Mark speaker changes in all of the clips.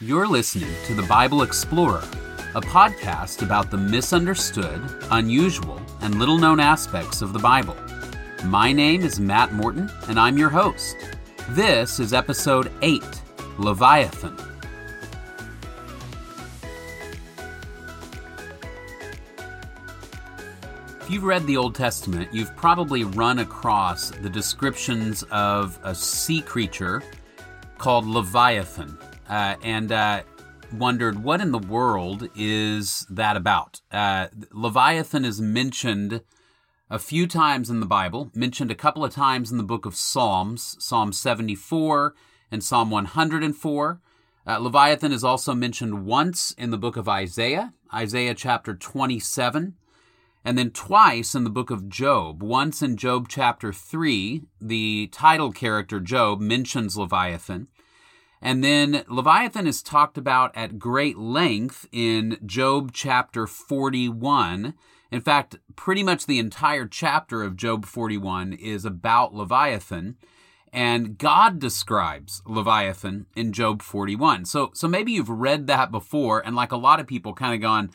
Speaker 1: You're listening to the Bible Explorer, a podcast about the misunderstood, unusual, and little known aspects of the Bible. My name is Matt Morton, and I'm your host. This is episode 8 Leviathan. If you've read the Old Testament, you've probably run across the descriptions of a sea creature called Leviathan uh, and uh, wondered what in the world is that about. Uh, Leviathan is mentioned a few times in the Bible, mentioned a couple of times in the book of Psalms, Psalm 74 and Psalm 104. Uh, Leviathan is also mentioned once in the book of Isaiah, Isaiah chapter 27. And then twice in the book of Job. Once in Job chapter 3, the title character Job mentions Leviathan. And then Leviathan is talked about at great length in Job chapter 41. In fact, pretty much the entire chapter of Job 41 is about Leviathan. And God describes Leviathan in Job 41. So, so maybe you've read that before, and like a lot of people, kind of gone,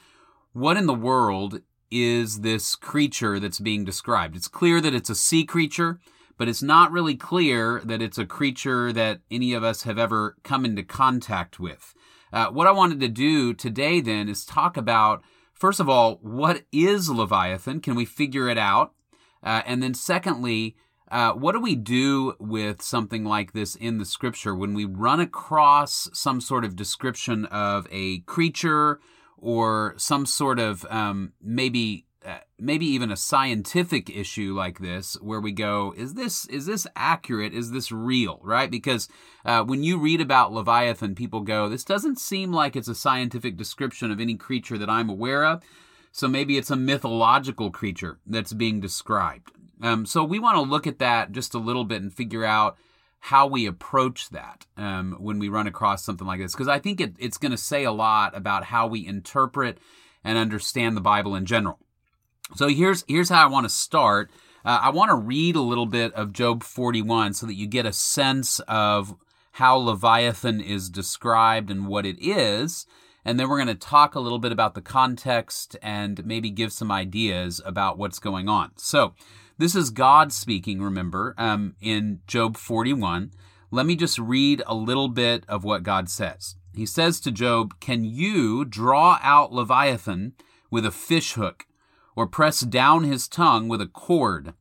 Speaker 1: what in the world is this creature that's being described. It's clear that it's a sea creature, but it's not really clear that it's a creature that any of us have ever come into contact with. Uh, what I wanted to do today then is talk about, first of all, what is Leviathan? Can we figure it out? Uh, and then secondly, uh, what do we do with something like this in the scripture when we run across some sort of description of a creature or some sort of um, maybe maybe even a scientific issue like this where we go is this is this accurate? Is this real right? Because uh, when you read about leviathan people go this doesn't seem like it's a scientific description of any creature that i'm aware of. So maybe it's a mythological creature that's being described. Um, so we want to look at that just a little bit and figure out how we approach that um, when we run across something like this, because I think it, it's going to say a lot about how we interpret and understand the Bible in general. So here's here's how I want to start. Uh, I want to read a little bit of Job 41 so that you get a sense of how Leviathan is described and what it is. And then we're going to talk a little bit about the context and maybe give some ideas about what's going on. So, this is God speaking, remember, um, in Job 41. Let me just read a little bit of what God says. He says to Job, Can you draw out Leviathan with a fish hook, or press down his tongue with a cord?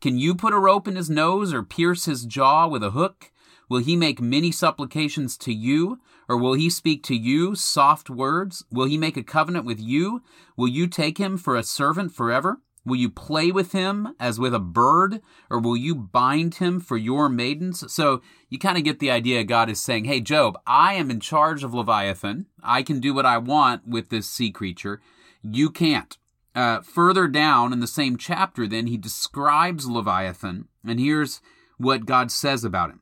Speaker 1: Can you put a rope in his nose, or pierce his jaw with a hook? Will he make many supplications to you, or will he speak to you soft words? Will he make a covenant with you? Will you take him for a servant forever? Will you play with him as with a bird, or will you bind him for your maidens? So you kind of get the idea God is saying, Hey, Job, I am in charge of Leviathan. I can do what I want with this sea creature. You can't. Uh, further down in the same chapter, then, he describes Leviathan, and here's what God says about him.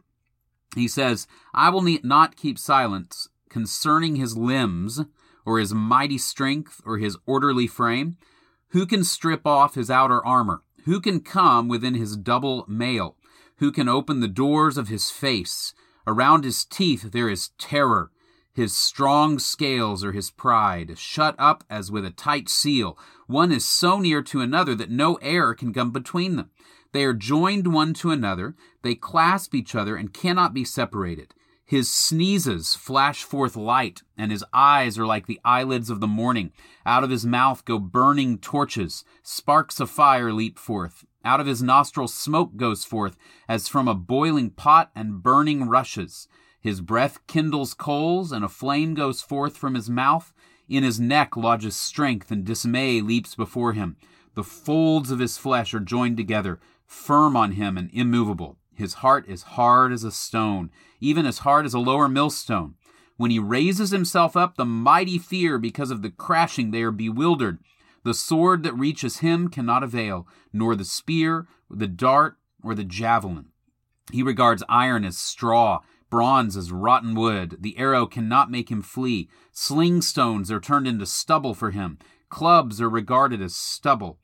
Speaker 1: He says, I will not keep silence concerning his limbs, or his mighty strength, or his orderly frame. Who can strip off his outer armor? Who can come within his double mail? Who can open the doors of his face? Around his teeth there is terror. His strong scales are his pride, shut up as with a tight seal. One is so near to another that no air can come between them. They are joined one to another, they clasp each other and cannot be separated. His sneezes flash forth light, and his eyes are like the eyelids of the morning. Out of his mouth go burning torches. Sparks of fire leap forth. Out of his nostrils smoke goes forth, as from a boiling pot and burning rushes. His breath kindles coals, and a flame goes forth from his mouth. In his neck lodges strength, and dismay leaps before him. The folds of his flesh are joined together, firm on him and immovable. His heart is hard as a stone, even as hard as a lower millstone. When he raises himself up, the mighty fear because of the crashing, they are bewildered. The sword that reaches him cannot avail, nor the spear, the dart, or the javelin. He regards iron as straw, bronze as rotten wood. The arrow cannot make him flee. Sling stones are turned into stubble for him. Clubs are regarded as stubble.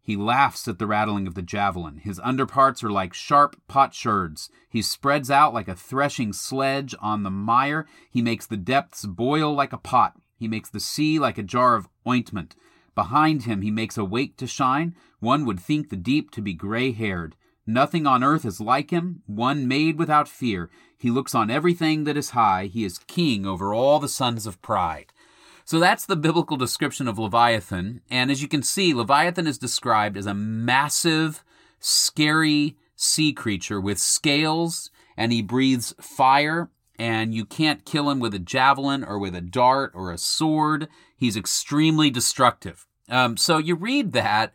Speaker 1: He laughs at the rattling of the javelin. His underparts are like sharp potsherds. He spreads out like a threshing sledge on the mire. He makes the depths boil like a pot. He makes the sea like a jar of ointment. Behind him he makes a wake to shine. One would think the deep to be gray haired. Nothing on earth is like him, one made without fear. He looks on everything that is high. He is king over all the sons of pride. So that's the biblical description of Leviathan. And as you can see, Leviathan is described as a massive, scary sea creature with scales, and he breathes fire, and you can't kill him with a javelin or with a dart or a sword. He's extremely destructive. Um, so you read that,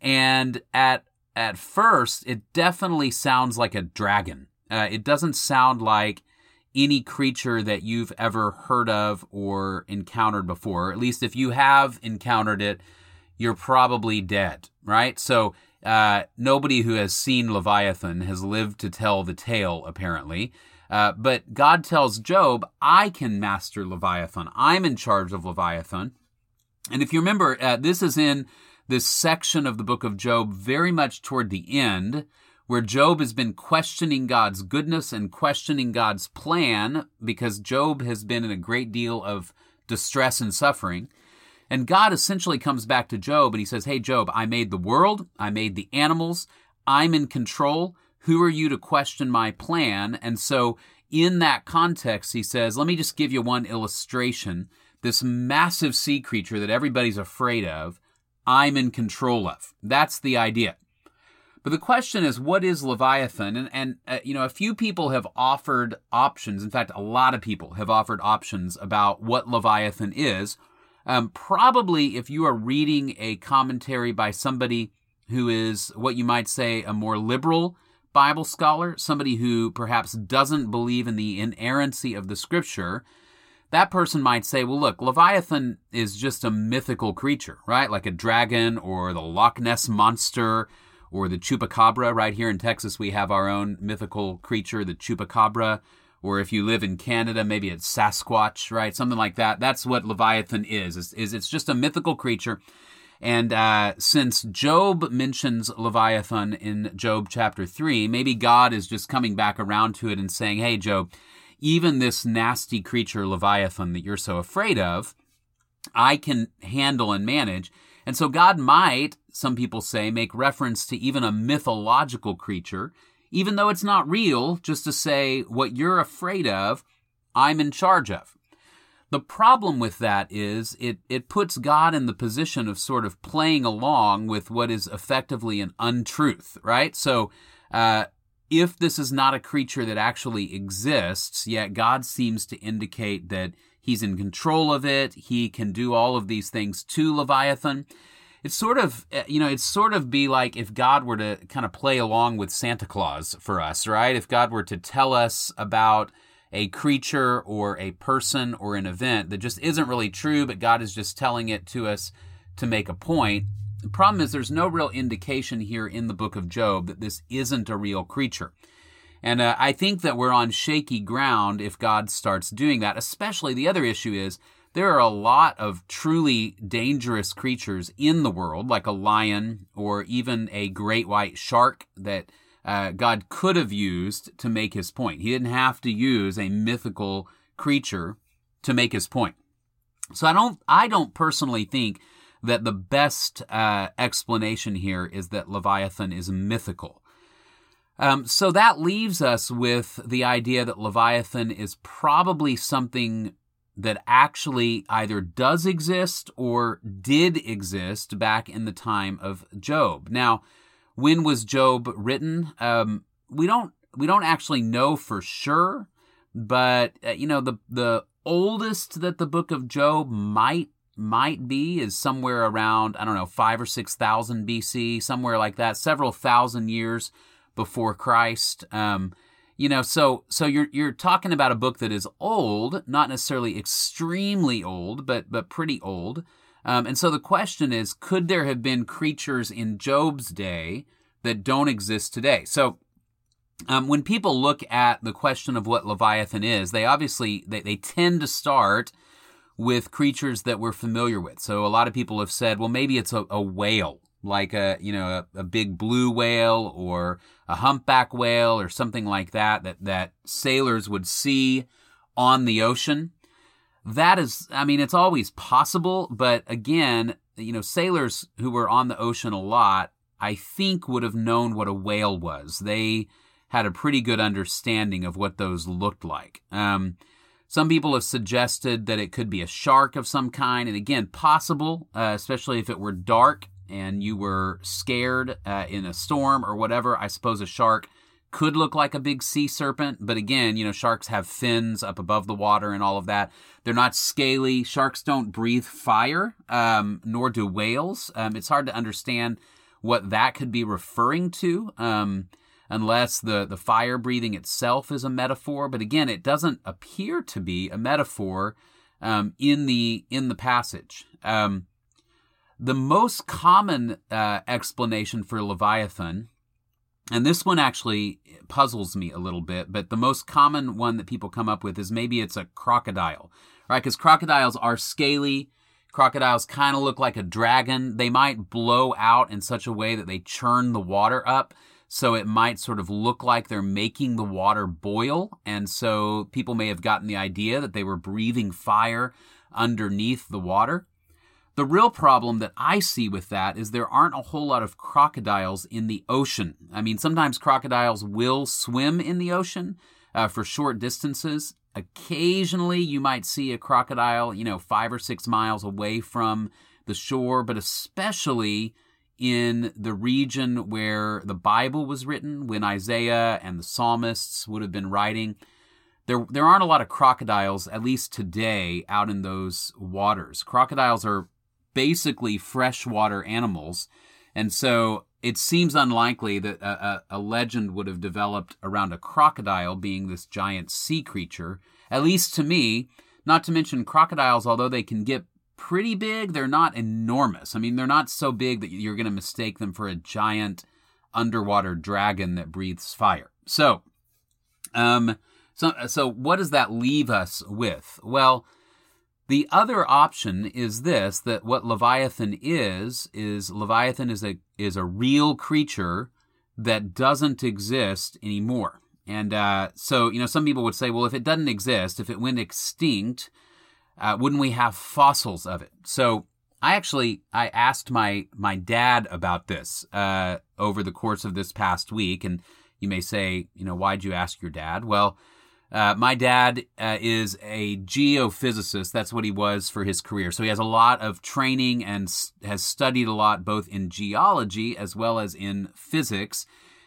Speaker 1: and at at first, it definitely sounds like a dragon. Uh, it doesn't sound like any creature that you've ever heard of or encountered before. At least if you have encountered it, you're probably dead, right? So uh, nobody who has seen Leviathan has lived to tell the tale, apparently. Uh, but God tells Job, I can master Leviathan. I'm in charge of Leviathan. And if you remember, uh, this is in this section of the book of Job very much toward the end where Job has been questioning God's goodness and questioning God's plan because Job has been in a great deal of distress and suffering. And God essentially comes back to Job and he says, Hey, Job, I made the world, I made the animals, I'm in control. Who are you to question my plan? And so, in that context, he says, Let me just give you one illustration. This massive sea creature that everybody's afraid of, I'm in control of. That's the idea. But the question is, what is Leviathan? And, and uh, you know, a few people have offered options. In fact, a lot of people have offered options about what Leviathan is. Um, probably, if you are reading a commentary by somebody who is what you might say a more liberal Bible scholar, somebody who perhaps doesn't believe in the inerrancy of the scripture, that person might say, well, look, Leviathan is just a mythical creature, right? Like a dragon or the Loch Ness monster or the chupacabra. Right here in Texas, we have our own mythical creature, the chupacabra. Or if you live in Canada, maybe it's Sasquatch, right? Something like that. That's what Leviathan is. Is, is it's just a mythical creature. And uh, since Job mentions Leviathan in Job chapter 3, maybe God is just coming back around to it and saying, hey, Job, even this nasty creature, Leviathan, that you're so afraid of, I can handle and manage. And so God might, some people say, make reference to even a mythological creature, even though it's not real, just to say, what you're afraid of, I'm in charge of. The problem with that is it, it puts God in the position of sort of playing along with what is effectively an untruth, right? So, uh, if this is not a creature that actually exists, yet God seems to indicate that He's in control of it. He can do all of these things to Leviathan. It's sort of, eh, you know, it's sort of be like if God were to kind of play along with Santa Claus for us, right? If God were to tell us about a creature or a person or an event that just isn't really true, but God is just telling it to us to make a point. The problem is there's no real indication here in the book of Job that this isn't a real creature. And uh, I think that we're on shaky ground if God starts doing that. Especially the other issue is there are a lot of truly dangerous creatures in the world, like a lion or even a great white shark that uh, God could have used to make his point. He didn't have to use a mythical creature to make his point. So I don't, I don't personally think that the best uh, explanation here is that Leviathan is mythical. Um, so that leaves us with the idea that Leviathan is probably something that actually either does exist or did exist back in the time of Job. Now, when was Job written? Um, we don't we don't actually know for sure, but uh, you know the the oldest that the book of Job might might be is somewhere around I don't know five or six thousand BC, somewhere like that, several thousand years before Christ. Um, you know, so so you're you're talking about a book that is old, not necessarily extremely old, but but pretty old. Um, and so the question is, could there have been creatures in Job's day that don't exist today? So um, when people look at the question of what Leviathan is, they obviously they, they tend to start with creatures that we're familiar with. So a lot of people have said, well, maybe it's a, a whale, like a you know a, a, big blue whale or a humpback whale or something like that that that sailors would see on the ocean. That is i mean it's always possible but again you know sailors who were on the ocean a lot i think would have known what a whale was. They had a pretty good understanding of what those looked like. Um, some people have suggested that it could be a shark of some kind and again possible uh, especially if it were dark and you were scared uh, in a storm or whatever, I suppose a shark could look like a big sea serpent. But again, you know, sharks have fins up above the water and all of that. They're not scaly. Sharks don't breathe fire, um, nor do whales. Um, it's hard to understand what that could be referring to. Um, unless the, the fire breathing itself is a metaphor. But again, it doesn't appear to be a metaphor um, in the in the passage. Um, the most common uh, explanation for Leviathan, and this one actually puzzles me a little bit, but the most common one that people come up with is maybe it's a crocodile, right? Because crocodiles are scaly. Crocodiles kind of look like a dragon. They might blow out in such a way that they churn the water up. So it might sort of look like they're making the water boil. And so people may have gotten the idea that they were breathing fire underneath the water. The real problem that I see with that is there aren't a whole lot of crocodiles in the ocean. I mean, sometimes crocodiles will swim in the ocean uh, for short distances. Occasionally, you might see a crocodile, you know, five or six miles away from the shore, but especially in the region where the Bible was written, when Isaiah and the psalmists would have been writing there there aren't a lot of crocodiles at least today out in those waters crocodiles are basically freshwater animals. And so it seems unlikely that a, a, a, legend would have developed around a crocodile being this giant sea creature, at least to me. Not to mention crocodiles, although they can get pretty big, they're not enormous. I mean, they're not so big that you're going to mistake them for a giant underwater dragon that breathes fire. So, um, so, so what does that leave us with? Well, the other option is this that what Leviathan is is Leviathan is a is a real creature that doesn't exist anymore. And uh, so, you know, some people would say, well, if it doesn't exist, if it went extinct, uh, wouldn't we have fossils of it? So I actually I asked my my dad about this uh, over the course of this past week, and you may say, you know, why'd you ask your dad? Well, uh, my dad uh, is a geophysicist. That's what he was for his career. So he has a lot of training and s- has studied a lot both in geology as well as in physics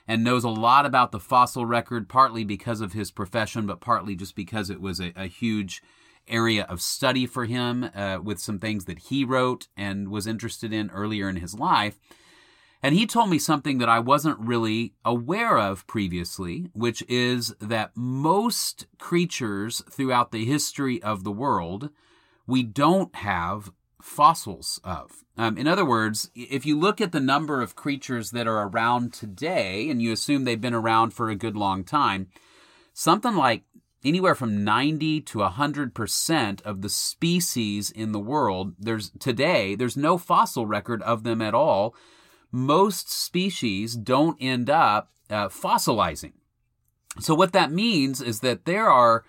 Speaker 1: and knows a lot about the fossil record, partly because of his profession, but partly just because it was a, a huge area of study for him uh, with some things that he wrote and was interested in earlier in his life. And he told me something that I wasn't really aware of previously, which is that most creatures throughout the history of the world, we don't have fossils of. Um, in other words, if you look at the number of creatures that are around today, and you assume they've been around for a good long time, something like anywhere from 90 to 100% of the species in the world, there's today, there's no fossil record of them at all most species don't end up uh, fossilizing. So, what that means is that there are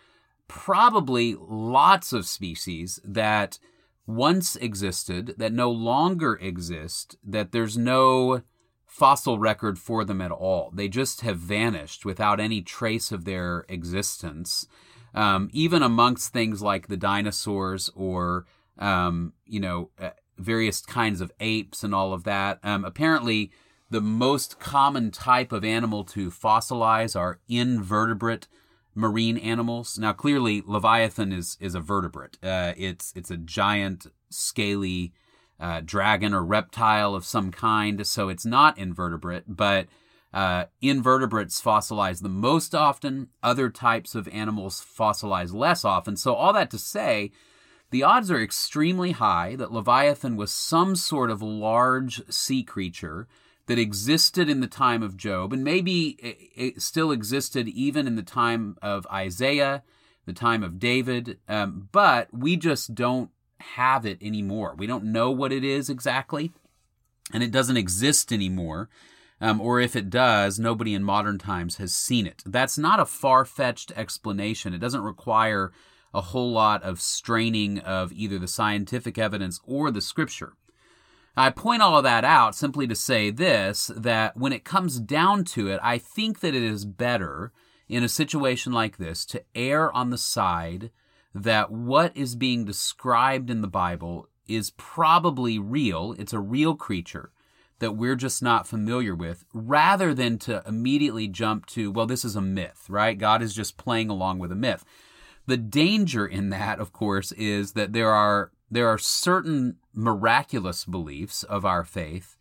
Speaker 1: probably lots of species that once existed that no longer exist, that there's no fossil record for them at all. They just have vanished without any trace of their existence. Um, even amongst things like the dinosaurs or, um, you know, uh, various kinds of apes and all of that. Um, apparently, the most common type of animal to fossilize are invertebrate marine animals. Now, clearly, Leviathan is is a vertebrate. Uh, it's it's a giant, scaly uh, dragon or reptile of some kind, so it's not invertebrate, but. Uh, invertebrates fossilize the most often. Other types of animals fossilize less often. So, all that to say, the odds are extremely high that Leviathan was some sort of large sea creature that existed in the time of Job and maybe it still existed even in the time of Isaiah, the time of David, um, but we just don't have it anymore. We don't know what it is exactly. and it doesn't exist anymore. Um, or if it does, nobody in modern times has seen it. That's not a far fetched explanation. It doesn't require a whole lot of straining of either the scientific evidence or the scripture. I point all of that out simply to say this that when it comes down to it, I think that it is better in a situation like this to err on the side that what is being described in the Bible is probably real. It's a real creature that we're just not familiar with, rather than to immediately jump to, well, this is a myth, right? God is just playing along with a myth. The danger in that, of course, is that there are there are certain miraculous beliefs of our faith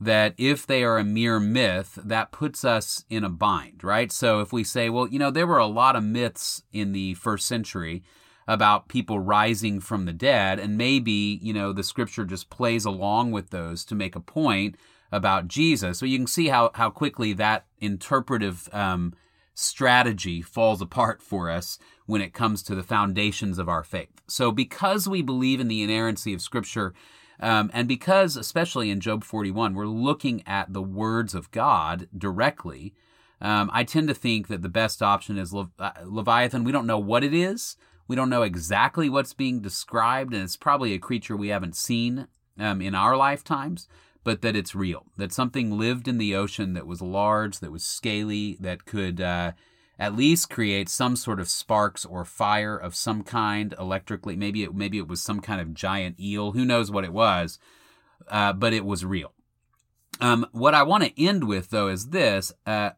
Speaker 1: that if they are a mere myth, that puts us in a bind, right? So if we say, well, you know, there were a lot of myths in the first century about people rising from the dead, and maybe, you know, the scripture just plays along with those to make a point about Jesus. So you can see how, how quickly that interpretive um, strategy falls apart for us when it comes to the foundations of our faith. So, because we believe in the inerrancy of Scripture, um, and because, especially in Job 41, we're looking at the words of God directly, um, I tend to think that the best option is Le- uh, Leviathan. We don't know what it is. We don't know exactly what's being described, and it's probably a creature we haven't seen um, in our lifetimes but that it's real. That something lived in the ocean that was large, that was scaly, that could uh, at least create some sort of sparks or fire of some kind electrically. Maybe it maybe it was some kind of giant eel. Who knows what it was? Uh, but it was real. Um, what I want to end with though is this. Uh,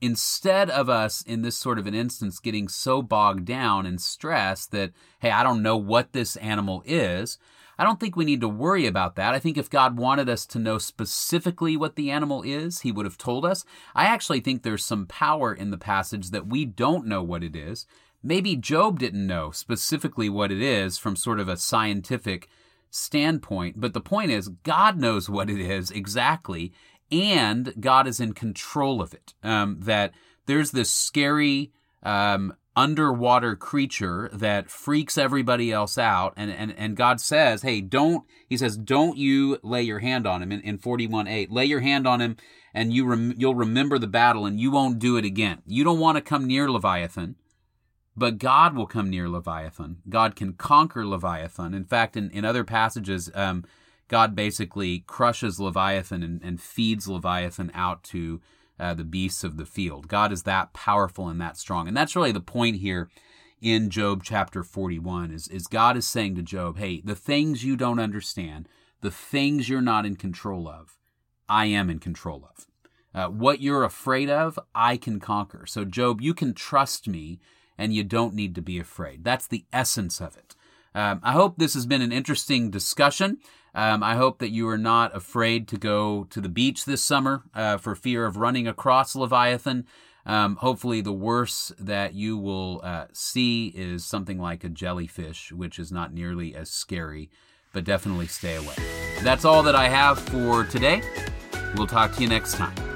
Speaker 1: instead of us in this sort of an instance getting so bogged down and stressed that, hey, I don't know what this animal is, I don't think we need to worry about that. I think if God wanted us to know specifically what the animal is, he would have told us. I actually think there's some power in the passage that we don't know what it is. Maybe Job didn't know specifically what it is from sort of a scientific standpoint, but the point is, God knows what it is exactly, and God is in control of it. Um, that there's this scary, um, underwater creature that freaks everybody else out and, and, and God says, hey, don't, he says, don't you lay your hand on him in, in 41 8. Lay your hand on him and you rem- you'll remember the battle and you won't do it again. You don't want to come near Leviathan, but God will come near Leviathan. God can conquer Leviathan. In fact, in, in other passages, um, God basically crushes Leviathan and, and feeds Leviathan out to uh, the beasts of the field. God is that powerful and that strong. And that's really the point here in Job chapter 41 is, is God is saying to Job, hey, the things you don't understand, the things you're not in control of, I am in control of. Uh, what you're afraid of, I can conquer. So, Job, you can trust me and you don't need to be afraid. That's the essence of it. Um, I hope this has been an interesting discussion. Um, I hope that you are not afraid to go to the beach this summer uh, for fear of running across Leviathan. Um, hopefully, the worst that you will uh, see is something like a jellyfish, which is not nearly as scary, but definitely stay away. That's all that I have for today. We'll talk to you next time.